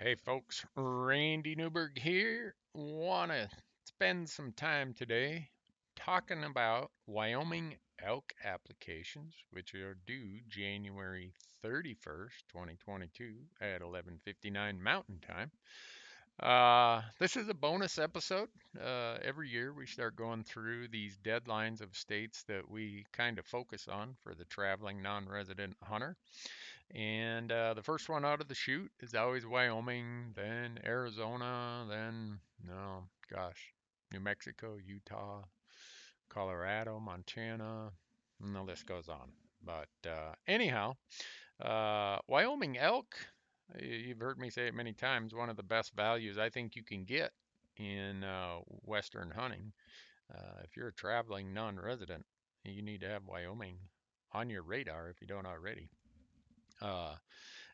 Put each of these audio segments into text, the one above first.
Hey folks, Randy Newberg here. Want to spend some time today talking about Wyoming elk applications, which are due January 31st, 2022 at 11:59 Mountain Time. Uh, this is a bonus episode. Uh, every year we start going through these deadlines of states that we kind of focus on for the traveling non-resident hunter. And uh, the first one out of the chute is always Wyoming, then Arizona, then, no, gosh, New Mexico, Utah, Colorado, Montana, and the list goes on. But uh, anyhow, uh, Wyoming elk, you've heard me say it many times, one of the best values I think you can get in uh, Western hunting. Uh, if you're a traveling non resident, you need to have Wyoming on your radar if you don't already. Uh,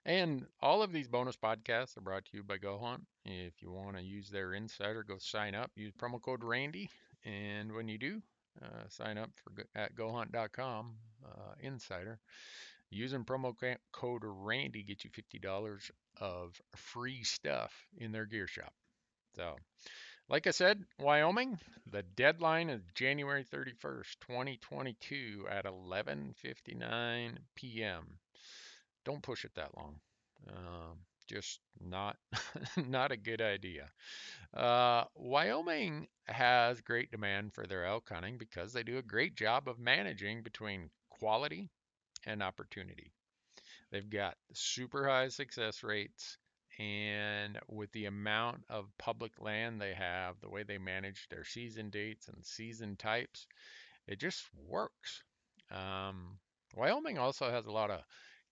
and all of these bonus podcasts are brought to you by GoHunt. If you want to use their insider, go sign up. Use promo code Randy, and when you do, uh, sign up for at GoHunt.com uh, insider. Using promo code Randy gets you fifty dollars of free stuff in their gear shop. So, like I said, Wyoming, the deadline is January 31st, 2022 at 11:59 p.m don't push it that long. Uh, just not not a good idea. Uh, Wyoming has great demand for their elk hunting because they do a great job of managing between quality and opportunity. They've got super high success rates, and with the amount of public land they have, the way they manage their season dates and season types, it just works. Um, Wyoming also has a lot of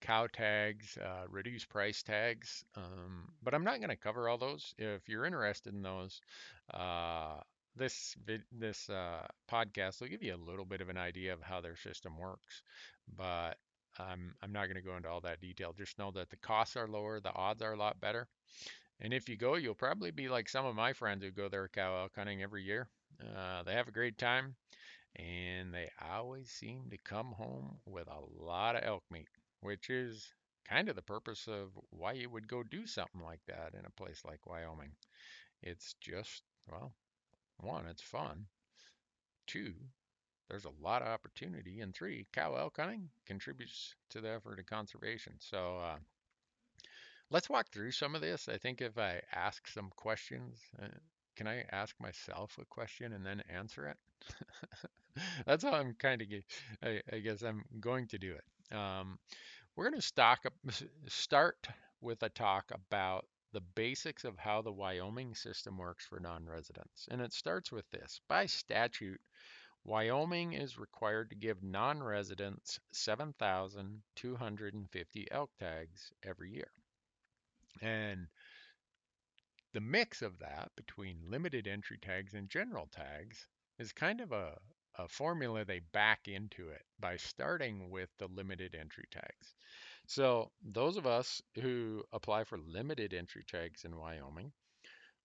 cow tags, uh, reduced price tags. Um, but I'm not going to cover all those. If you're interested in those, uh, this this uh, podcast will give you a little bit of an idea of how their system works. But I'm I'm not going to go into all that detail. Just know that the costs are lower, the odds are a lot better. And if you go, you'll probably be like some of my friends who go there cow elk hunting every year. Uh, they have a great time, and they always seem to come home with a lot of elk meat which is kind of the purpose of why you would go do something like that in a place like Wyoming. It's just, well, one, it's fun. Two, there's a lot of opportunity. And three, cow elk hunting contributes to the effort of conservation. So uh, let's walk through some of this. I think if I ask some questions, uh, can I ask myself a question and then answer it? That's how I'm kind of, I, I, guess I'm going to do it. Um, we're going to start with a talk about the basics of how the Wyoming system works for non-residents. And it starts with this. By statute, Wyoming is required to give non-residents 7,250 elk tags every year. And the mix of that between limited entry tags and general tags is kind of a, a formula they back into it by starting with the limited entry tags. So those of us who apply for limited entry tags in Wyoming,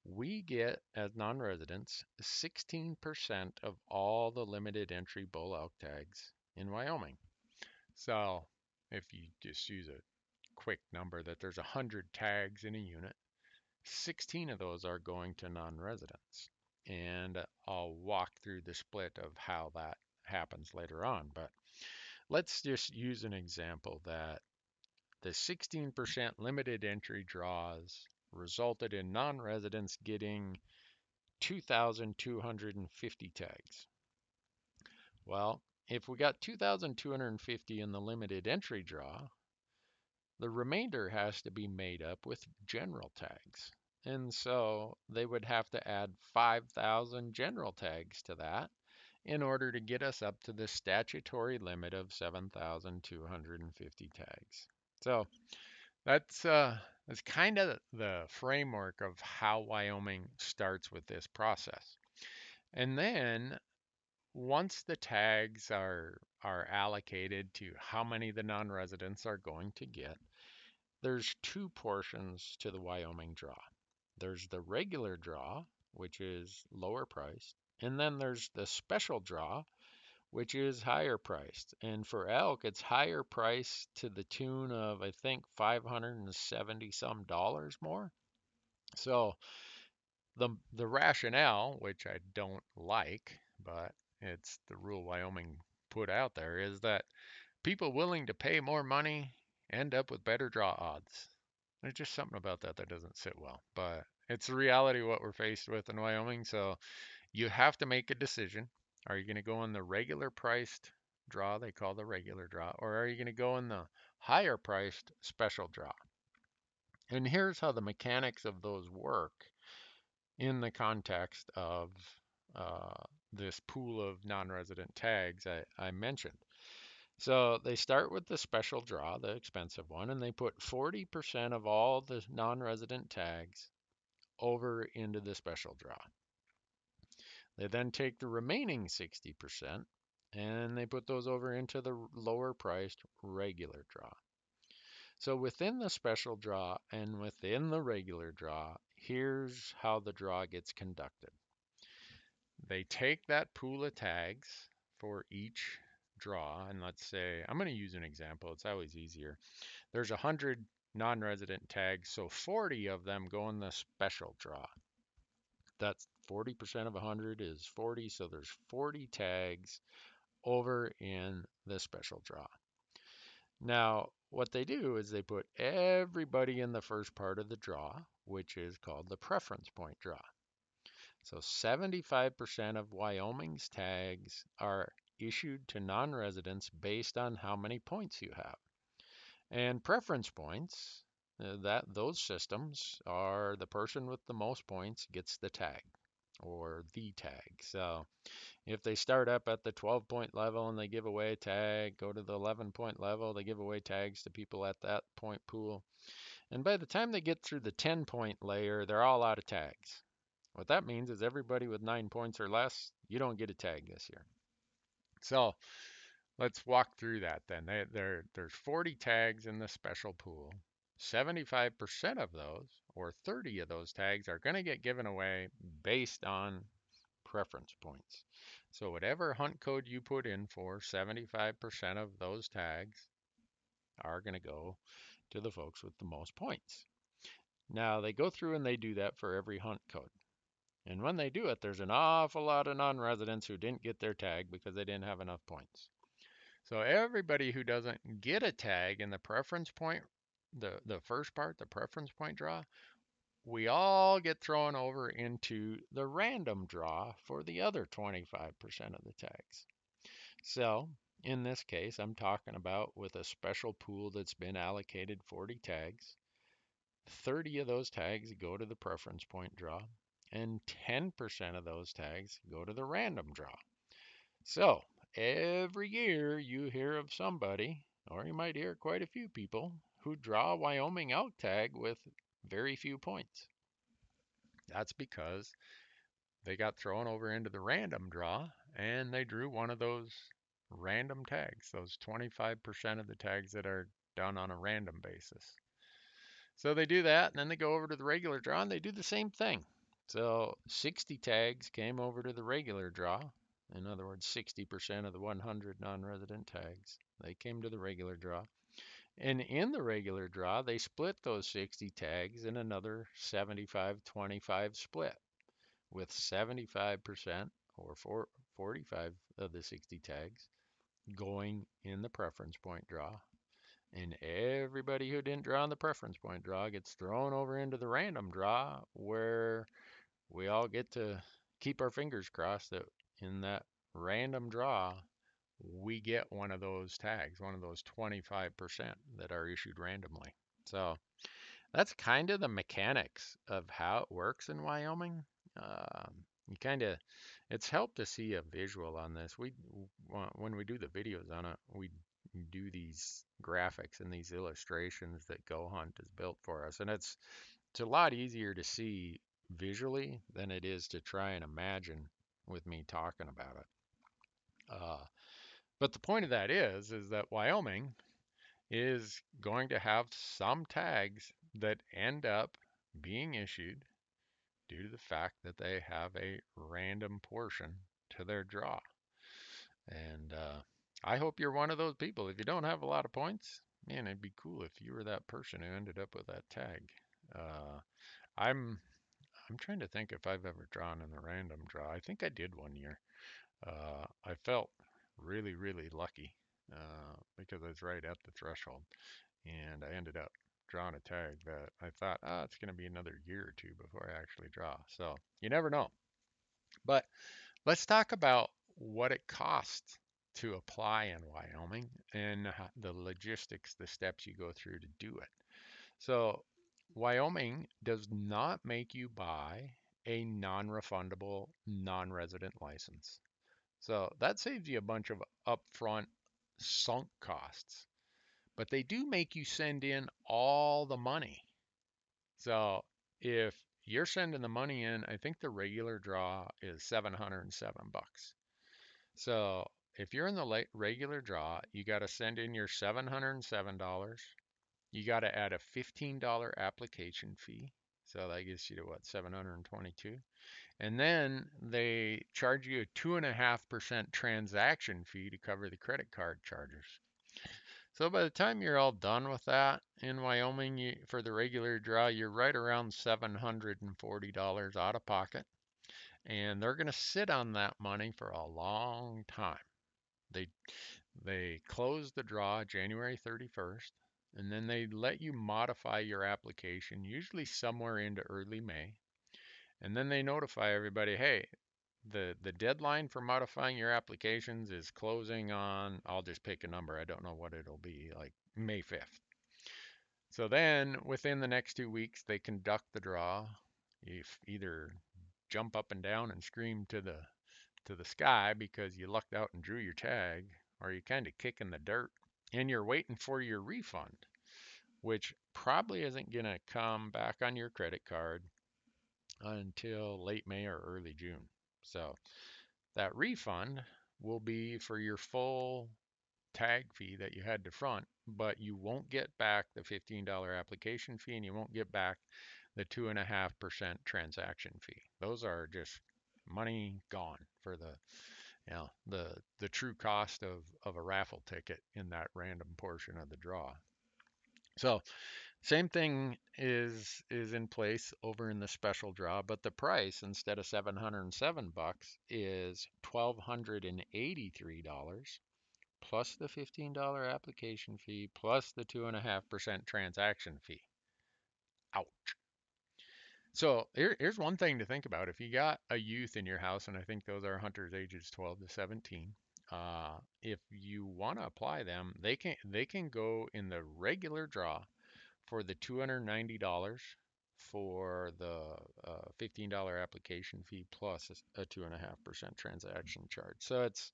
we get as non-residents 16% of all the limited entry bull elk tags in Wyoming. So if you just use a quick number that there's 100 tags in a unit, 16 of those are going to non-residents and I'll walk through the split of how that happens later on. But let's just use an example that the 16% limited entry draws resulted in non-residents getting 2,250 tags. Well, if we got 2,250 in the limited entry draw, the remainder has to be made up with general tags. And so they would have to add 5,000 general tags to that in order to get us up to the statutory limit of 7,250 tags. So that's uh, that's kind of the framework of how Wyoming starts with this process. And then once the tags are are allocated to how many the non-residents are going to get, there's two portions to the Wyoming draw. There's the regular draw, which is lower priced, and then there's the special draw, which is higher priced. And for elk, it's higher priced to the tune of I think 570 some dollars more. So the the rationale, which I don't like, but it's the rule Wyoming put out there, is that people willing to pay more money end up with better draw odds. There's just something about that that doesn't sit well, but it's the reality what we're faced with in Wyoming. So you have to make a decision. Are you going to go in the regular priced draw, they call the regular draw, or are you going to go in the higher priced special draw? And here's how the mechanics of those work in the context of uh, this pool of non-resident tags I, I mentioned. So they start with the special draw, the expensive one, and they put 40% of all the non-resident tags over into the special draw. They then take the remaining 60% and they put those over into the lower priced regular draw. So within the special draw and within the regular draw, here's how the draw gets conducted. They take that pool of tags for each draw, and let's say, I'm going to use an example, it's always easier. There's 100 non-resident tags, so 40 of them go in the special draw. That's 40% of 100 is 40, so there's 40 tags over in the special draw. Now, what they do is they put everybody in the first part of the draw, which is called the preference point draw. So 75% of Wyoming's tags are issued to non-residents based on how many points you have. And preference points, uh, that those systems are the person with the most points gets the tag or the tag. So if they start up at the 12 point level and they give away a tag, go to the 11 point level, they give away tags to people at that point pool. And by the time they get through the 10 point layer, they're all out of tags. What that means is everybody with nine points or less, you don't get a tag this year. So let's walk through that then. They, there, there's 40 tags in the special pool. 75% of those, or 30 of those tags, are going to get given away based on preference points. So whatever hunt code you put in for, 75% of those tags are going to go to the folks with the most points. Now they go through and they do that for every hunt code. And when they do it, there's an awful lot of non-residents who didn't get their tag because they didn't have enough points. So everybody who doesn't get a tag in the preference point, the, the first part, the preference point draw, we all get thrown over into the random draw for the other 25% of the tags. So in this case, I'm talking about with a special pool that's been allocated 40 tags. 30 of those tags go to the preference point draw and 10% of those tags go to the random draw. So every year you hear of somebody, or you might hear quite a few people, who draw a Wyoming elk tag with very few points. That's because they got thrown over into the random draw and they drew one of those random tags, those 25% of the tags that are done on a random basis. So they do that and then they go over to the regular draw and they do the same thing. So 60 tags came over to the regular draw. In other words, 60% of the 100 non-resident tags, they came to the regular draw. And in the regular draw, they split those 60 tags in another 75-25 split with 75% or 45 of the 60 tags going in the preference point draw. And everybody who didn't draw in the preference point draw gets thrown over into the random draw where we all get to keep our fingers crossed that in that random draw, we get one of those tags, one of those 25% that are issued randomly. So that's kind of the mechanics of how it works in Wyoming. Um, you kind of, it's helped to see a visual on this. We, when we do the videos on it, we do these graphics and these illustrations that Go Hunt has built for us, and it's it's a lot easier to see visually than it is to try and imagine with me talking about it. Uh, but the point of that is, is that Wyoming is going to have some tags that end up being issued due to the fact that they have a random portion to their draw. And uh, I hope you're one of those people. If you don't have a lot of points, man, it'd be cool if you were that person who ended up with that tag. Uh, I'm I'm trying to think if I've ever drawn in the random draw. I think I did one year. Uh, I felt really, really lucky uh, because I was right at the threshold, and I ended up drawing a tag that I thought, oh, it's going to be another year or two before I actually draw. So you never know. But let's talk about what it costs to apply in Wyoming and the logistics, the steps you go through to do it. So Wyoming does not make you buy a non-refundable non-resident license. So that saves you a bunch of upfront sunk costs. But they do make you send in all the money. So if you're sending the money in, I think the regular draw is 707 bucks. So if you're in the regular draw, you got to send in your $707 you got to add a $15 application fee. So that gets you to what, 722? And then they charge you a 2.5% transaction fee to cover the credit card charges. So by the time you're all done with that in Wyoming you, for the regular draw, you're right around $740 out of pocket. And they're going to sit on that money for a long time. They they close the draw January 31st and then they let you modify your application, usually somewhere into early May. And then they notify everybody, hey, the, the deadline for modifying your applications is closing on, I'll just pick a number, I don't know what it'll be, like May 5th. So then within the next two weeks, they conduct the draw. You either jump up and down and scream to the to the sky because you lucked out and drew your tag, or you kind of kick in the dirt and you're waiting for your refund, which probably isn't going to come back on your credit card until late May or early June. So that refund will be for your full tag fee that you had to front, but you won't get back the $15 application fee and you won't get back the 2.5% transaction fee. Those are just money gone for the know, the the true cost of of a raffle ticket in that random portion of the draw. So same thing is is in place over in the special draw, but the price instead of 707 bucks is $1,283 plus the $15 application fee plus the 2.5% transaction fee. Ouch. So here, here's one thing to think about. If you got a youth in your house, and I think those are hunters ages 12 to 17, uh, if you want to apply them, they can they can go in the regular draw for the $290 for the uh, $15 application fee plus a 2.5% transaction charge. So it's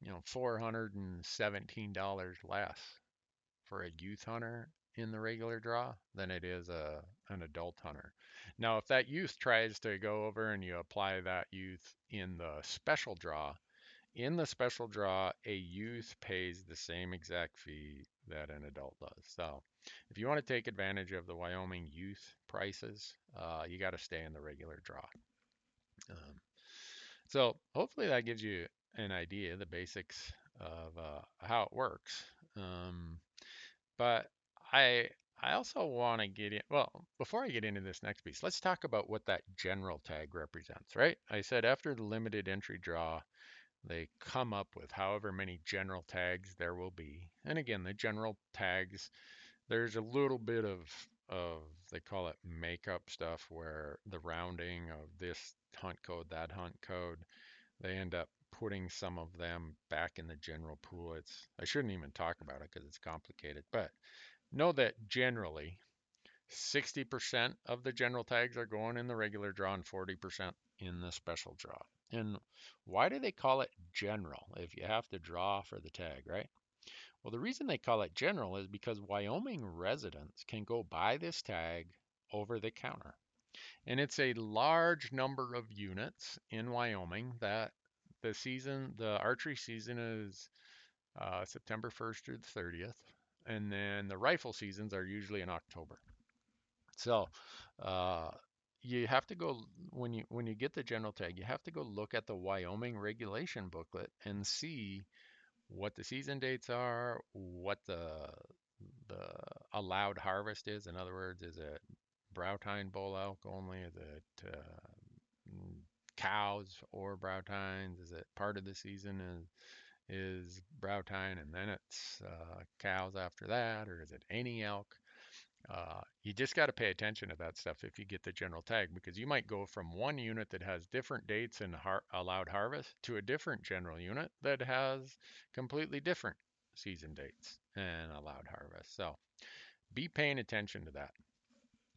you know $417 less for a youth hunter in the regular draw than it is a an adult hunter. Now, if that youth tries to go over and you apply that youth in the special draw, in the special draw, a youth pays the same exact fee that an adult does. So, if you want to take advantage of the Wyoming youth prices, uh, you got to stay in the regular draw. Um, so, hopefully, that gives you an idea, the basics of uh, how it works. Um, but I I also want to get in. Well, before I get into this next piece, let's talk about what that general tag represents, right? I said after the limited entry draw, they come up with however many general tags there will be. And again, the general tags, there's a little bit of of they call it makeup stuff where the rounding of this hunt code, that hunt code, they end up putting some of them back in the general pool. It's I shouldn't even talk about it because it's complicated, but Know that generally 60% of the general tags are going in the regular draw and 40% in the special draw. And why do they call it general if you have to draw for the tag, right? Well, the reason they call it general is because Wyoming residents can go buy this tag over the counter. And it's a large number of units in Wyoming that the season, the archery season is uh, September 1st through the 30th and then the rifle seasons are usually in October. So uh, you have to go when you when you get the general tag, you have to go look at the Wyoming regulation booklet and see what the season dates are, what the the allowed harvest is. In other words, is it brow tine bull elk only? Is it uh, cows or brow tines? Is it part of the season is is brow tine and then it's uh, cows after that, or is it any elk? Uh, you just got to pay attention to that stuff if you get the general tag because you might go from one unit that has different dates and har allowed harvest to a different general unit that has completely different season dates and allowed harvest. So be paying attention to that.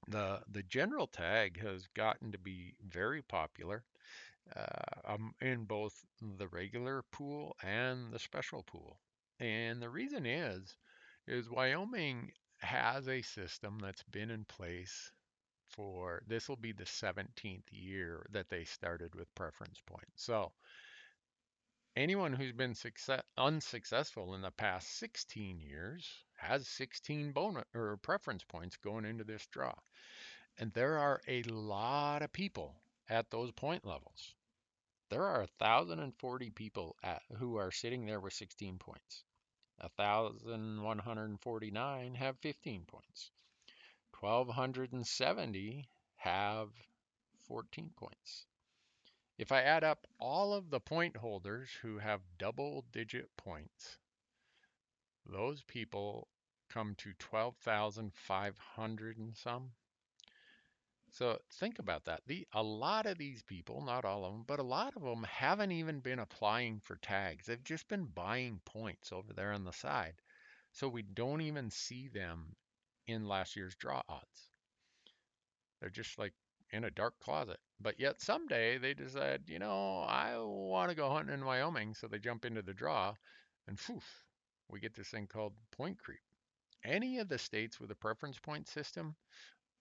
The the general tag has gotten to be very popular uh, um, in both the regular pool and the special pool. And the reason is is Wyoming has a system that's been in place for this will be the 17th year that they started with preference points. So anyone who's been success, unsuccessful in the past 16 years has 16 bonus or preference points going into this draw. And there are a lot of people at those point levels. There are 1,040 people at, who are sitting there with 16 points. 1,149 have 15 points. 1,270 have 14 points. If I add up all of the point holders who have double digit points, those people come to 12,500 and some. So think about that. The, a lot of these people, not all of them, but a lot of them haven't even been applying for tags. They've just been buying points over there on the side. So we don't even see them in last year's draw odds. They're just like in a dark closet. But yet someday they decide, you know, I want to go hunting in Wyoming. So they jump into the draw and poof, we get this thing called point creep. Any of the states with a preference point system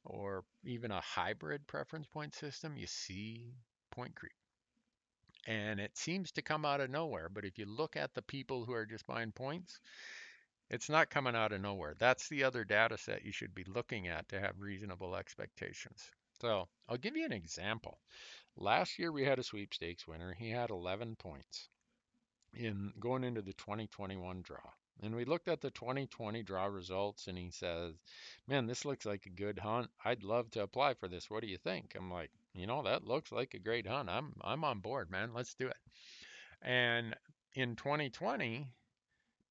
or even a hybrid preference point system, you see point creep. And it seems to come out of nowhere. But if you look at the people who are just buying points, it's not coming out of nowhere. That's the other data set you should be looking at to have reasonable expectations. So I'll give you an example. Last year we had a sweepstakes winner. He had 11 points in going into the 2021 draw. And we looked at the 2020 draw results and he says, Man, this looks like a good hunt. I'd love to apply for this. What do you think? I'm like, you know, that looks like a great hunt. I'm I'm on board, man. Let's do it. And in 2020,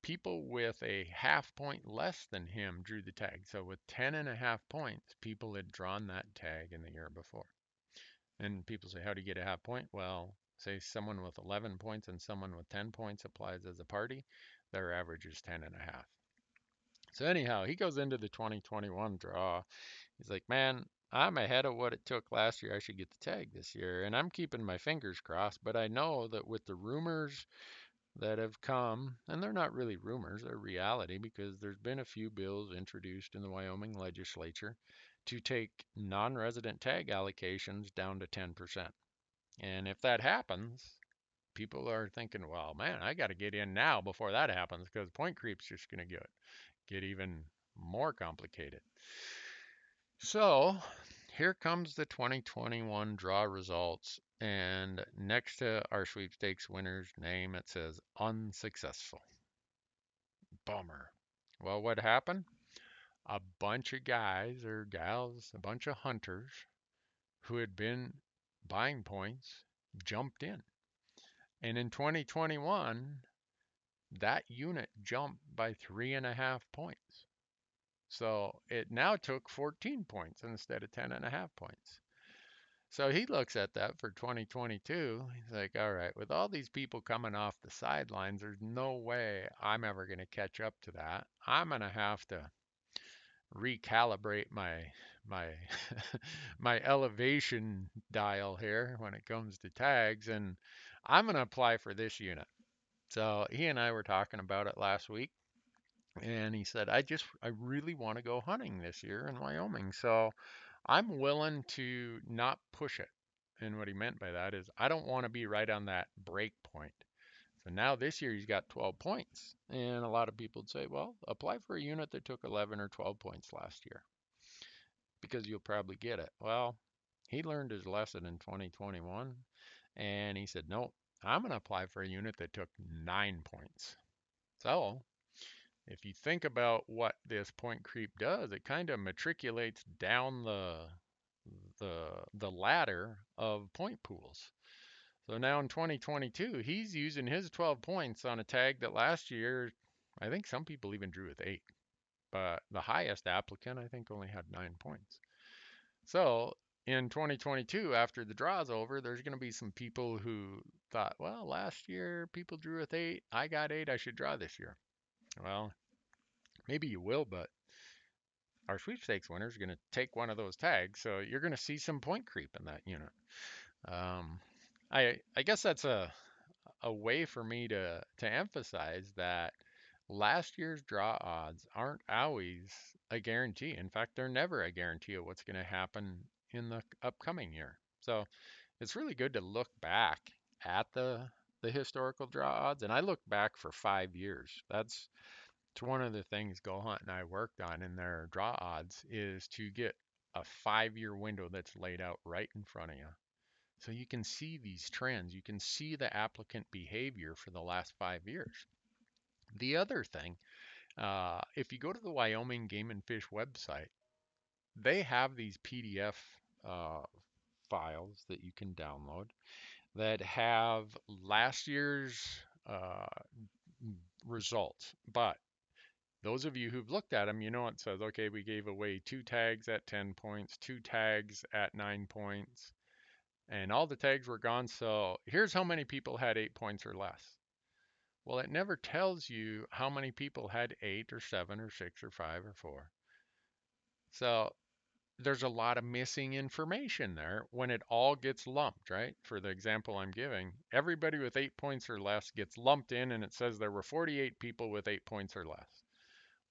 people with a half point less than him drew the tag. So with 10 and a half points, people had drawn that tag in the year before. And people say, How do you get a half point? Well, say someone with 11 points and someone with 10 points applies as a party their average is 10 and a half. So anyhow, he goes into the 2021 draw. He's like, man, I'm ahead of what it took last year. I should get the tag this year. And I'm keeping my fingers crossed, but I know that with the rumors that have come, and they're not really rumors, they're reality because there's been a few bills introduced in the Wyoming legislature to take non resident tag allocations down to 10%. And if that happens, people are thinking, well, man, I got to get in now before that happens because point creep's just going to get get even more complicated. So here comes the 2021 draw results, and next to our sweepstakes winner's name, it says unsuccessful. Bummer. Well, what happened? A bunch of guys or gals, a bunch of hunters who had been buying points jumped in and in 2021, that unit jumped by three and a half points. So it now took 14 points instead of 10 and a half points. So he looks at that for 2022. He's like, all right, with all these people coming off the sidelines, there's no way I'm ever going to catch up to that. I'm going to have to recalibrate my my my elevation dial here when it comes to tags and I'm going to apply for this unit. So he and I were talking about it last week. And he said, I just, I really want to go hunting this year in Wyoming. So I'm willing to not push it. And what he meant by that is, I don't want to be right on that break point. So now this year he's got 12 points. And a lot of people would say, well, apply for a unit that took 11 or 12 points last year because you'll probably get it. Well, he learned his lesson in 2021 and he said, no, I'm going to apply for a unit that took nine points. So if you think about what this point creep does, it kind of matriculates down the the the ladder of point pools. So now in 2022, he's using his 12 points on a tag that last year, I think some people even drew with eight, but the highest applicant I think only had nine points. So in 2022, after the draw's over, there's going to be some people who thought, well, last year people drew with eight, I got eight, I should draw this year. Well, maybe you will, but our sweepstakes winner is going to take one of those tags, so you're going to see some point creep in that unit. Um, I I guess that's a a way for me to to emphasize that last year's draw odds aren't always a guarantee. In fact, they're never a guarantee of what's going to happen in the upcoming year. So it's really good to look back at the the historical draw odds, and I look back for five years. That's it's one of the things Go Hunt and I worked on in their draw odds is to get a five-year window that's laid out right in front of you. So you can see these trends. You can see the applicant behavior for the last five years. The other thing, uh, if you go to the Wyoming Game and Fish website, they have these PDF uh, files that you can download that have last year's uh, results. But those of you who've looked at them, you know it says, okay, we gave away two tags at 10 points, two tags at nine points, and all the tags were gone. So here's how many people had eight points or less. Well, it never tells you how many people had eight or seven or six or five or four. So there's a lot of missing information there when it all gets lumped, right? For the example I'm giving, everybody with eight points or less gets lumped in and it says there were 48 people with eight points or less.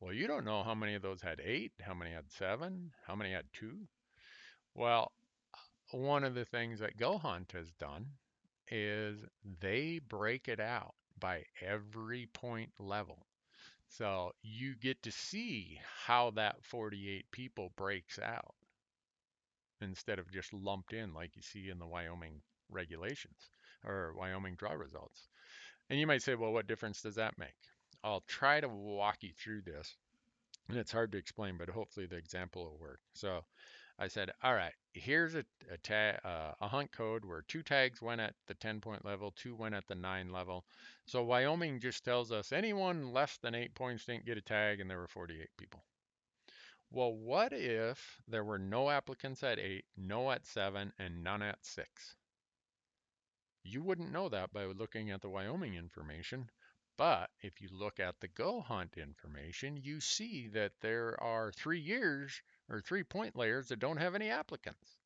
Well, you don't know how many of those had eight, how many had seven, how many had two. Well, one of the things that Go Hunt has done is they break it out by every point level. So you get to see how that 48 people breaks out instead of just lumped in like you see in the Wyoming regulations or Wyoming draw results. And you might say, well, what difference does that make? I'll try to walk you through this. And it's hard to explain, but hopefully the example will work. So I said, all right, here's a, a, uh, a hunt code where two tags went at the 10 point level, two went at the nine level. So Wyoming just tells us anyone less than eight points didn't get a tag, and there were 48 people. Well, what if there were no applicants at eight, no at seven, and none at six? You wouldn't know that by looking at the Wyoming information. But if you look at the Go Hunt information, you see that there are three years or three point layers that don't have any applicants.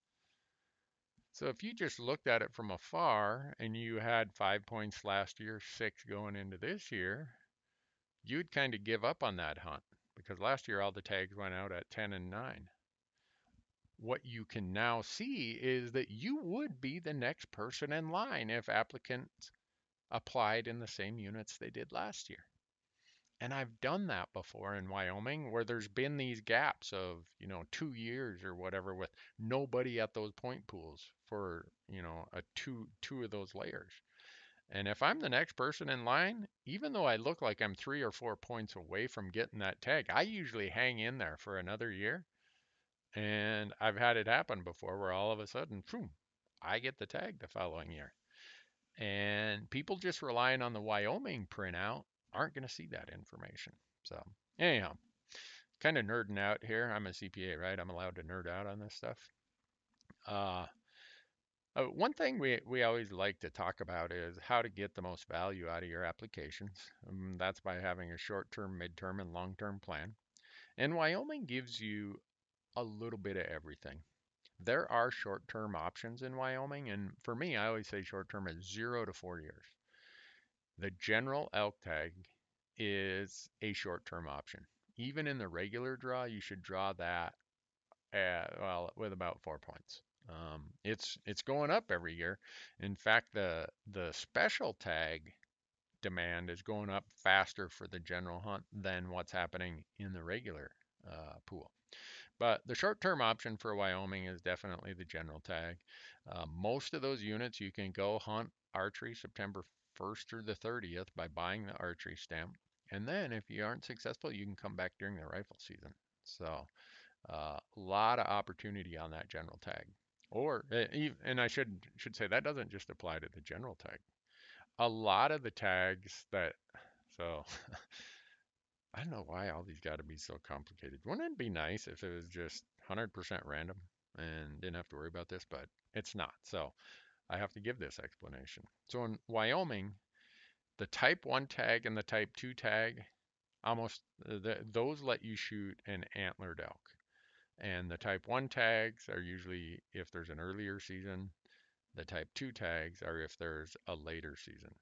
So if you just looked at it from afar and you had five points last year, six going into this year, you'd kind of give up on that hunt because last year all the tags went out at 10 and 9. What you can now see is that you would be the next person in line if applicants applied in the same units they did last year. And I've done that before in Wyoming where there's been these gaps of, you know, two years or whatever with nobody at those point pools for, you know, a two two of those layers. And if I'm the next person in line, even though I look like I'm three or four points away from getting that tag, I usually hang in there for another year. And I've had it happen before where all of a sudden, boom, I get the tag the following year. And people just relying on the Wyoming printout aren't going to see that information. So, anyhow, kind of nerding out here. I'm a CPA, right? I'm allowed to nerd out on this stuff. Uh, uh, one thing we, we always like to talk about is how to get the most value out of your applications. Um, that's by having a short term, mid term, and long term plan. And Wyoming gives you a little bit of everything. There are short term options in Wyoming, and for me, I always say short term is zero to four years. The general elk tag is a short-term option. Even in the regular draw, you should draw that at, well with about four points. Um, it's it's going up every year. In fact, the the special tag demand is going up faster for the general hunt than what's happening in the regular uh, pool. But the short-term option for Wyoming is definitely the general tag. Uh, most of those units you can go hunt archery September 1st through the 30th by buying the archery stamp. And then if you aren't successful, you can come back during the rifle season. So a uh, lot of opportunity on that general tag. Or, eh, and I should should say that doesn't just apply to the general tag. A lot of the tags that, so I don't know why all these got to be so complicated. Wouldn't it be nice if it was just 100% random and didn't have to worry about this? But it's not. So I have to give this explanation. So in Wyoming, the type 1 tag and the type 2 tag, almost uh, the, those let you shoot an antlered elk. And the type 1 tags are usually if there's an earlier season. The type 2 tags are if there's a later season.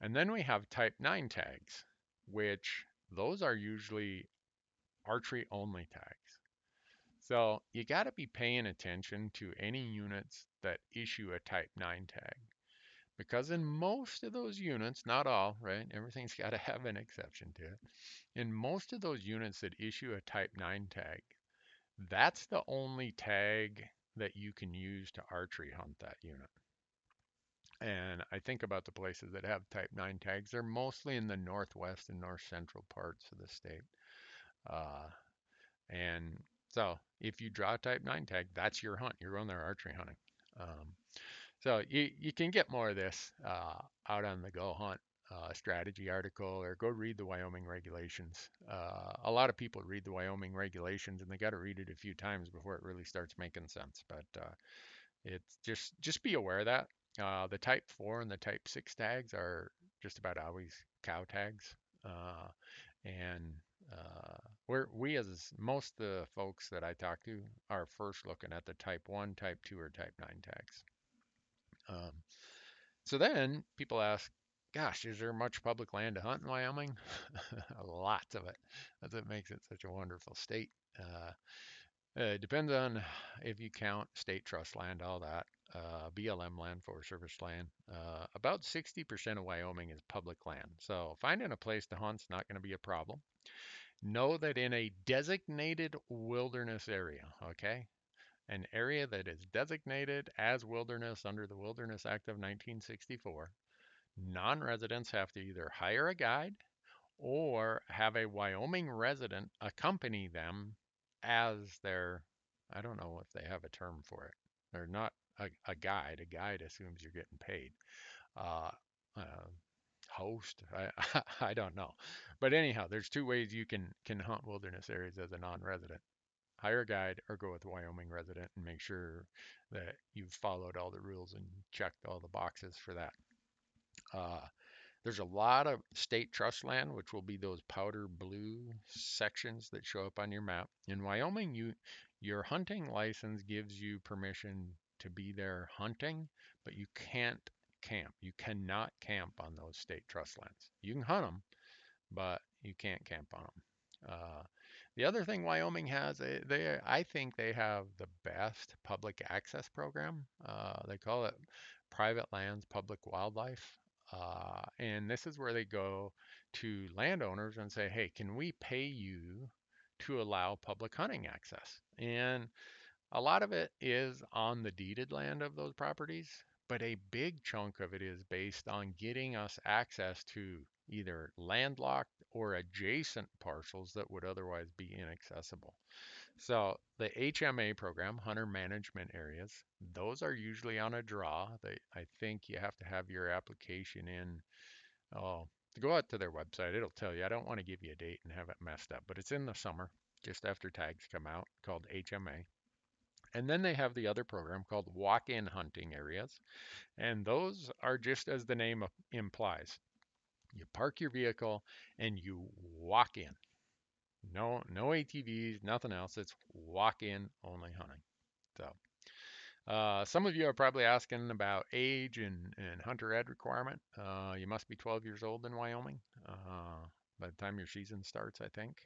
And then we have type 9 tags, which those are usually archery only tags. So you got to be paying attention to any units that issue a type 9 tag. Because in most of those units, not all, right? Everything's got to have an exception to it. In most of those units that issue a type 9 tag, that's the only tag that you can use to archery hunt that unit. And I think about the places that have type 9 tags, they're mostly in the northwest and north central parts of the state. Uh, and so if you draw a type 9 tag, that's your hunt. You're going there archery hunting. Um, so you, you can get more of this uh, out on the Go Hunt uh, strategy article or go read the Wyoming regulations. Uh, a lot of people read the Wyoming regulations and they got to read it a few times before it really starts making sense. But uh, it's just just be aware of that. Uh, the Type 4 and the Type 6 tags are just about always cow tags. Uh, and we're, we as most of the folks that I talk to are first looking at the Type 1, Type 2, or Type 9 tags. Um, so then people ask, gosh, is there much public land to hunt in Wyoming? Lots of it. That's what makes it such a wonderful state. Uh, it depends on if you count state trust land, all that, uh, BLM land, Forest Service land. Uh, about 60% of Wyoming is public land. So finding a place to hunt's not going to be a problem. Know that in a designated wilderness area, okay, an area that is designated as wilderness under the Wilderness Act of 1964, non-residents have to either hire a guide or have a Wyoming resident accompany them as their, I don't know if they have a term for it. They're not a, a guide. A guide assumes you're getting paid. Uh, uh, host, I, I don't know. But anyhow, there's two ways you can, can hunt wilderness areas as a non-resident hire a guide or go with a Wyoming resident and make sure that you've followed all the rules and checked all the boxes for that. Uh, there's a lot of state trust land, which will be those powder blue sections that show up on your map. In Wyoming, you your hunting license gives you permission to be there hunting, but you can't camp. You cannot camp on those state trust lands. You can hunt them, but you can't camp on them. Uh, the other thing Wyoming has, they, they, I think they have the best public access program. Uh, they call it Private Lands Public Wildlife. Uh, and this is where they go to landowners and say, hey, can we pay you to allow public hunting access? And a lot of it is on the deeded land of those properties, but a big chunk of it is based on getting us access to either landlocked or adjacent parcels that would otherwise be inaccessible. So the HMA program, Hunter Management Areas, those are usually on a draw. They, I think you have to have your application in. Oh, go out to their website, it'll tell you. I don't want to give you a date and have it messed up, but it's in the summer, just after tags come out, called HMA. And then they have the other program called walk-in hunting areas. And those are just as the name implies. You park your vehicle and you walk in. No, no ATVs, nothing else. It's walk in only hunting. So, uh, some of you are probably asking about age and, and hunter ed requirement. Uh, you must be 12 years old in Wyoming uh, by the time your season starts, I think.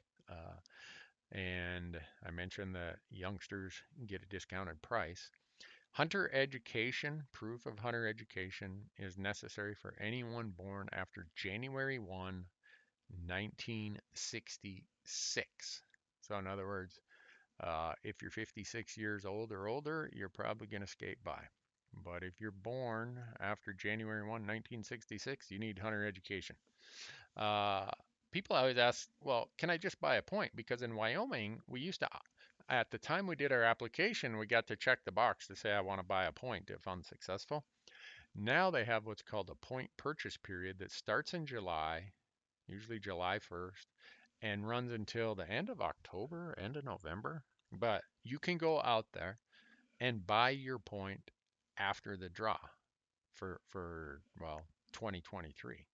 And I mentioned that youngsters get a discounted price. Hunter education, proof of hunter education, is necessary for anyone born after January 1, 1966. So, in other words, uh, if you're 56 years old or older, you're probably going to skate by. But if you're born after January 1, 1966, you need hunter education. Uh, people always ask, well, can I just buy a point? Because in Wyoming, we used to, at the time we did our application, we got to check the box to say I want to buy a point if unsuccessful. Now they have what's called a point purchase period that starts in July, usually July 1st, and runs until the end of October, end of November. But you can go out there and buy your point after the draw for for well 2023.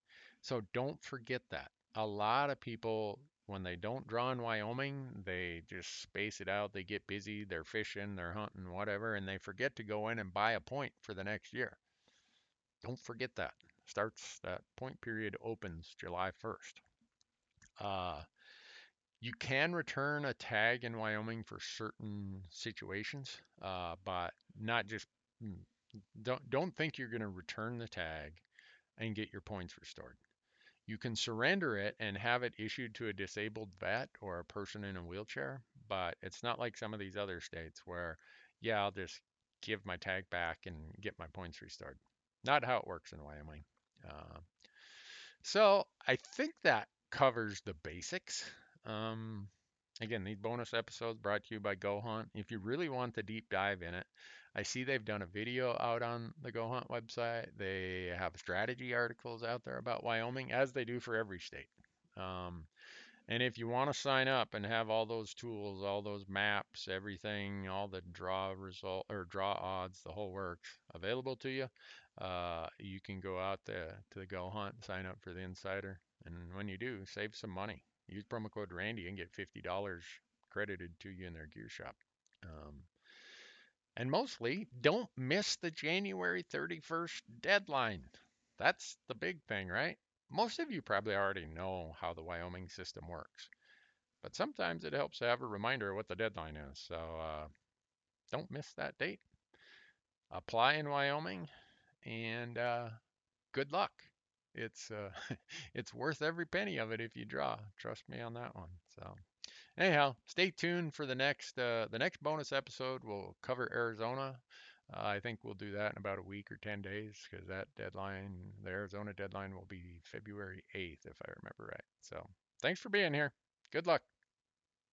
So don't forget that. A lot of people when they don't draw in Wyoming, they just space it out. They get busy, they're fishing, they're hunting, whatever, and they forget to go in and buy a point for the next year. Don't forget that. Starts that point period opens July 1st. Uh, you can return a tag in Wyoming for certain situations, uh, but not just mm, don't don't think you're going to return the tag and get your points restored. You can surrender it and have it issued to a disabled vet or a person in a wheelchair, but it's not like some of these other states where, yeah, I'll just give my tag back and get my points restored. Not how it works in Wyoming. Uh, so I think that covers the basics. Um, again, these bonus episodes brought to you by Go Hunt. If you really want the deep dive in it, I see they've done a video out on the Go Hunt website. They have strategy articles out there about Wyoming, as they do for every state. Um, and if you want to sign up and have all those tools, all those maps, everything, all the draw result or draw odds, the whole works available to you, uh, you can go out to, to the Go Hunt, sign up for the Insider, and when you do, save some money. Use promo code Randy and get $50 credited to you in their gear shop. Um, and mostly, don't miss the January 31st deadline. That's the big thing, right? Most of you probably already know how the Wyoming system works, but sometimes it helps to have a reminder of what the deadline is. So uh, don't miss that date. Apply in Wyoming, and uh, good luck. It's uh, it's worth every penny of it if you draw. Trust me on that one. So anyhow, stay tuned for the next uh, the next bonus episode. We'll cover Arizona. Uh, I think we'll do that in about a week or 10 days because that deadline, the Arizona deadline, will be February 8th, if I remember right. So thanks for being here. Good luck.